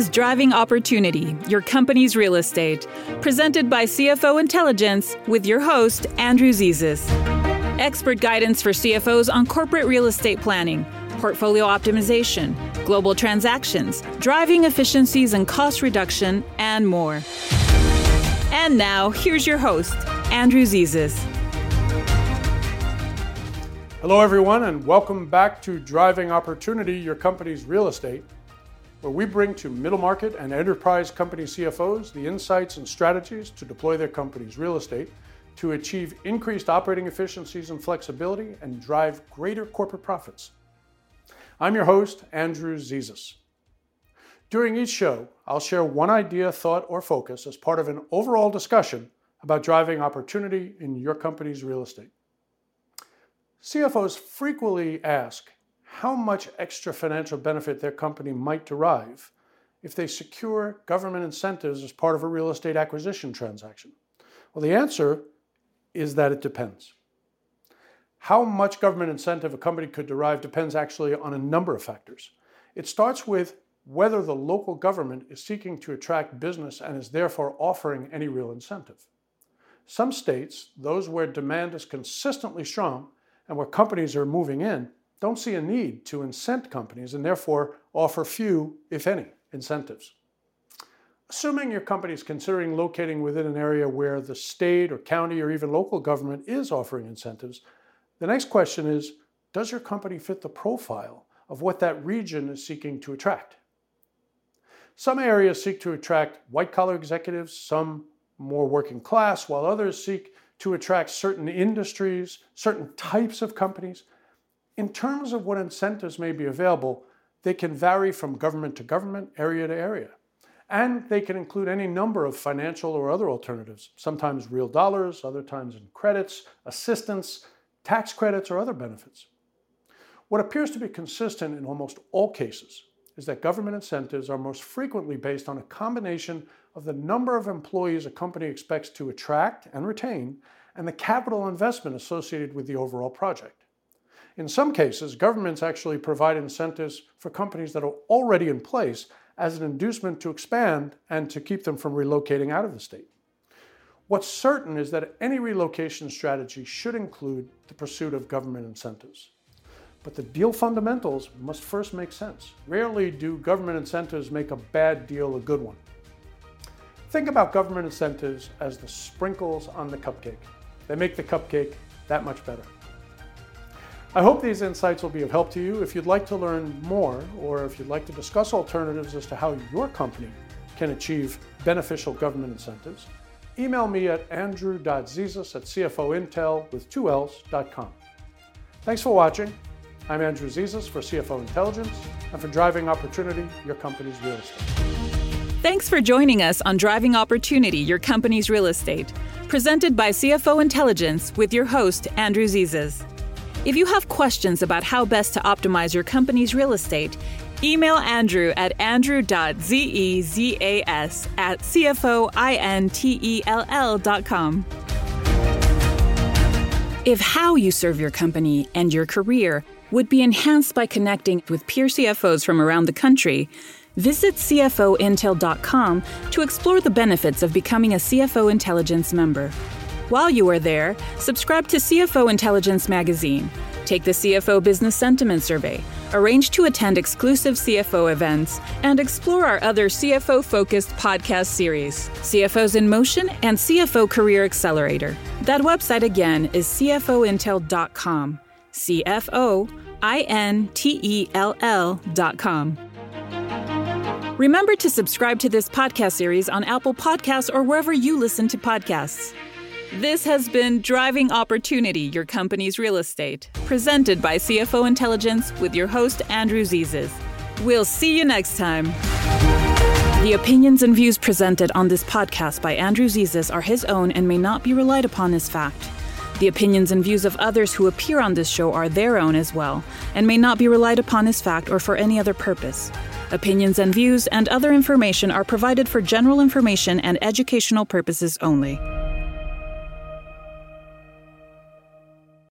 is Driving Opportunity, your company's real estate, presented by CFO Intelligence with your host, Andrew Zezas. Expert guidance for CFOs on corporate real estate planning, portfolio optimization, global transactions, driving efficiencies and cost reduction, and more. And now, here's your host, Andrew Zezas. Hello, everyone, and welcome back to Driving Opportunity, your company's real estate where we bring to middle market and enterprise company CFOs the insights and strategies to deploy their company's real estate to achieve increased operating efficiencies and flexibility and drive greater corporate profits. I'm your host, Andrew Zezas. During each show, I'll share one idea, thought, or focus as part of an overall discussion about driving opportunity in your company's real estate. CFOs frequently ask how much extra financial benefit their company might derive if they secure government incentives as part of a real estate acquisition transaction? Well, the answer is that it depends. How much government incentive a company could derive depends actually on a number of factors. It starts with whether the local government is seeking to attract business and is therefore offering any real incentive. Some states, those where demand is consistently strong and where companies are moving in, don't see a need to incent companies and therefore offer few, if any, incentives. Assuming your company is considering locating within an area where the state or county or even local government is offering incentives, the next question is Does your company fit the profile of what that region is seeking to attract? Some areas seek to attract white collar executives, some more working class, while others seek to attract certain industries, certain types of companies. In terms of what incentives may be available, they can vary from government to government, area to area. And they can include any number of financial or other alternatives, sometimes real dollars, other times in credits, assistance, tax credits, or other benefits. What appears to be consistent in almost all cases is that government incentives are most frequently based on a combination of the number of employees a company expects to attract and retain and the capital investment associated with the overall project. In some cases, governments actually provide incentives for companies that are already in place as an inducement to expand and to keep them from relocating out of the state. What's certain is that any relocation strategy should include the pursuit of government incentives. But the deal fundamentals must first make sense. Rarely do government incentives make a bad deal a good one. Think about government incentives as the sprinkles on the cupcake. They make the cupcake that much better. I hope these insights will be of help to you. If you'd like to learn more, or if you'd like to discuss alternatives as to how your company can achieve beneficial government incentives, email me at andrew.zezas at cfointel with two L's.com. Thanks for watching. I'm Andrew Zezas for CFO Intelligence and for Driving Opportunity, your company's real estate. Thanks for joining us on Driving Opportunity, your company's real estate, presented by CFO Intelligence with your host, Andrew Zezas. If you have questions about how best to optimize your company's real estate, email Andrew at andrew.zezas at cfointell.com. If how you serve your company and your career would be enhanced by connecting with peer CFOs from around the country, visit cfointell.com to explore the benefits of becoming a CFO Intelligence member. While you are there, subscribe to CFO Intelligence Magazine, take the CFO Business Sentiment Survey, arrange to attend exclusive CFO events, and explore our other CFO focused podcast series, CFOs in Motion and CFO Career Accelerator. That website again is CFOintell.com. C F O I N T E L L.com. Remember to subscribe to this podcast series on Apple Podcasts or wherever you listen to podcasts. This has been Driving Opportunity, your company's real estate, presented by CFO Intelligence with your host, Andrew Zezas. We'll see you next time. The opinions and views presented on this podcast by Andrew Zezas are his own and may not be relied upon as fact. The opinions and views of others who appear on this show are their own as well, and may not be relied upon as fact or for any other purpose. Opinions and views and other information are provided for general information and educational purposes only.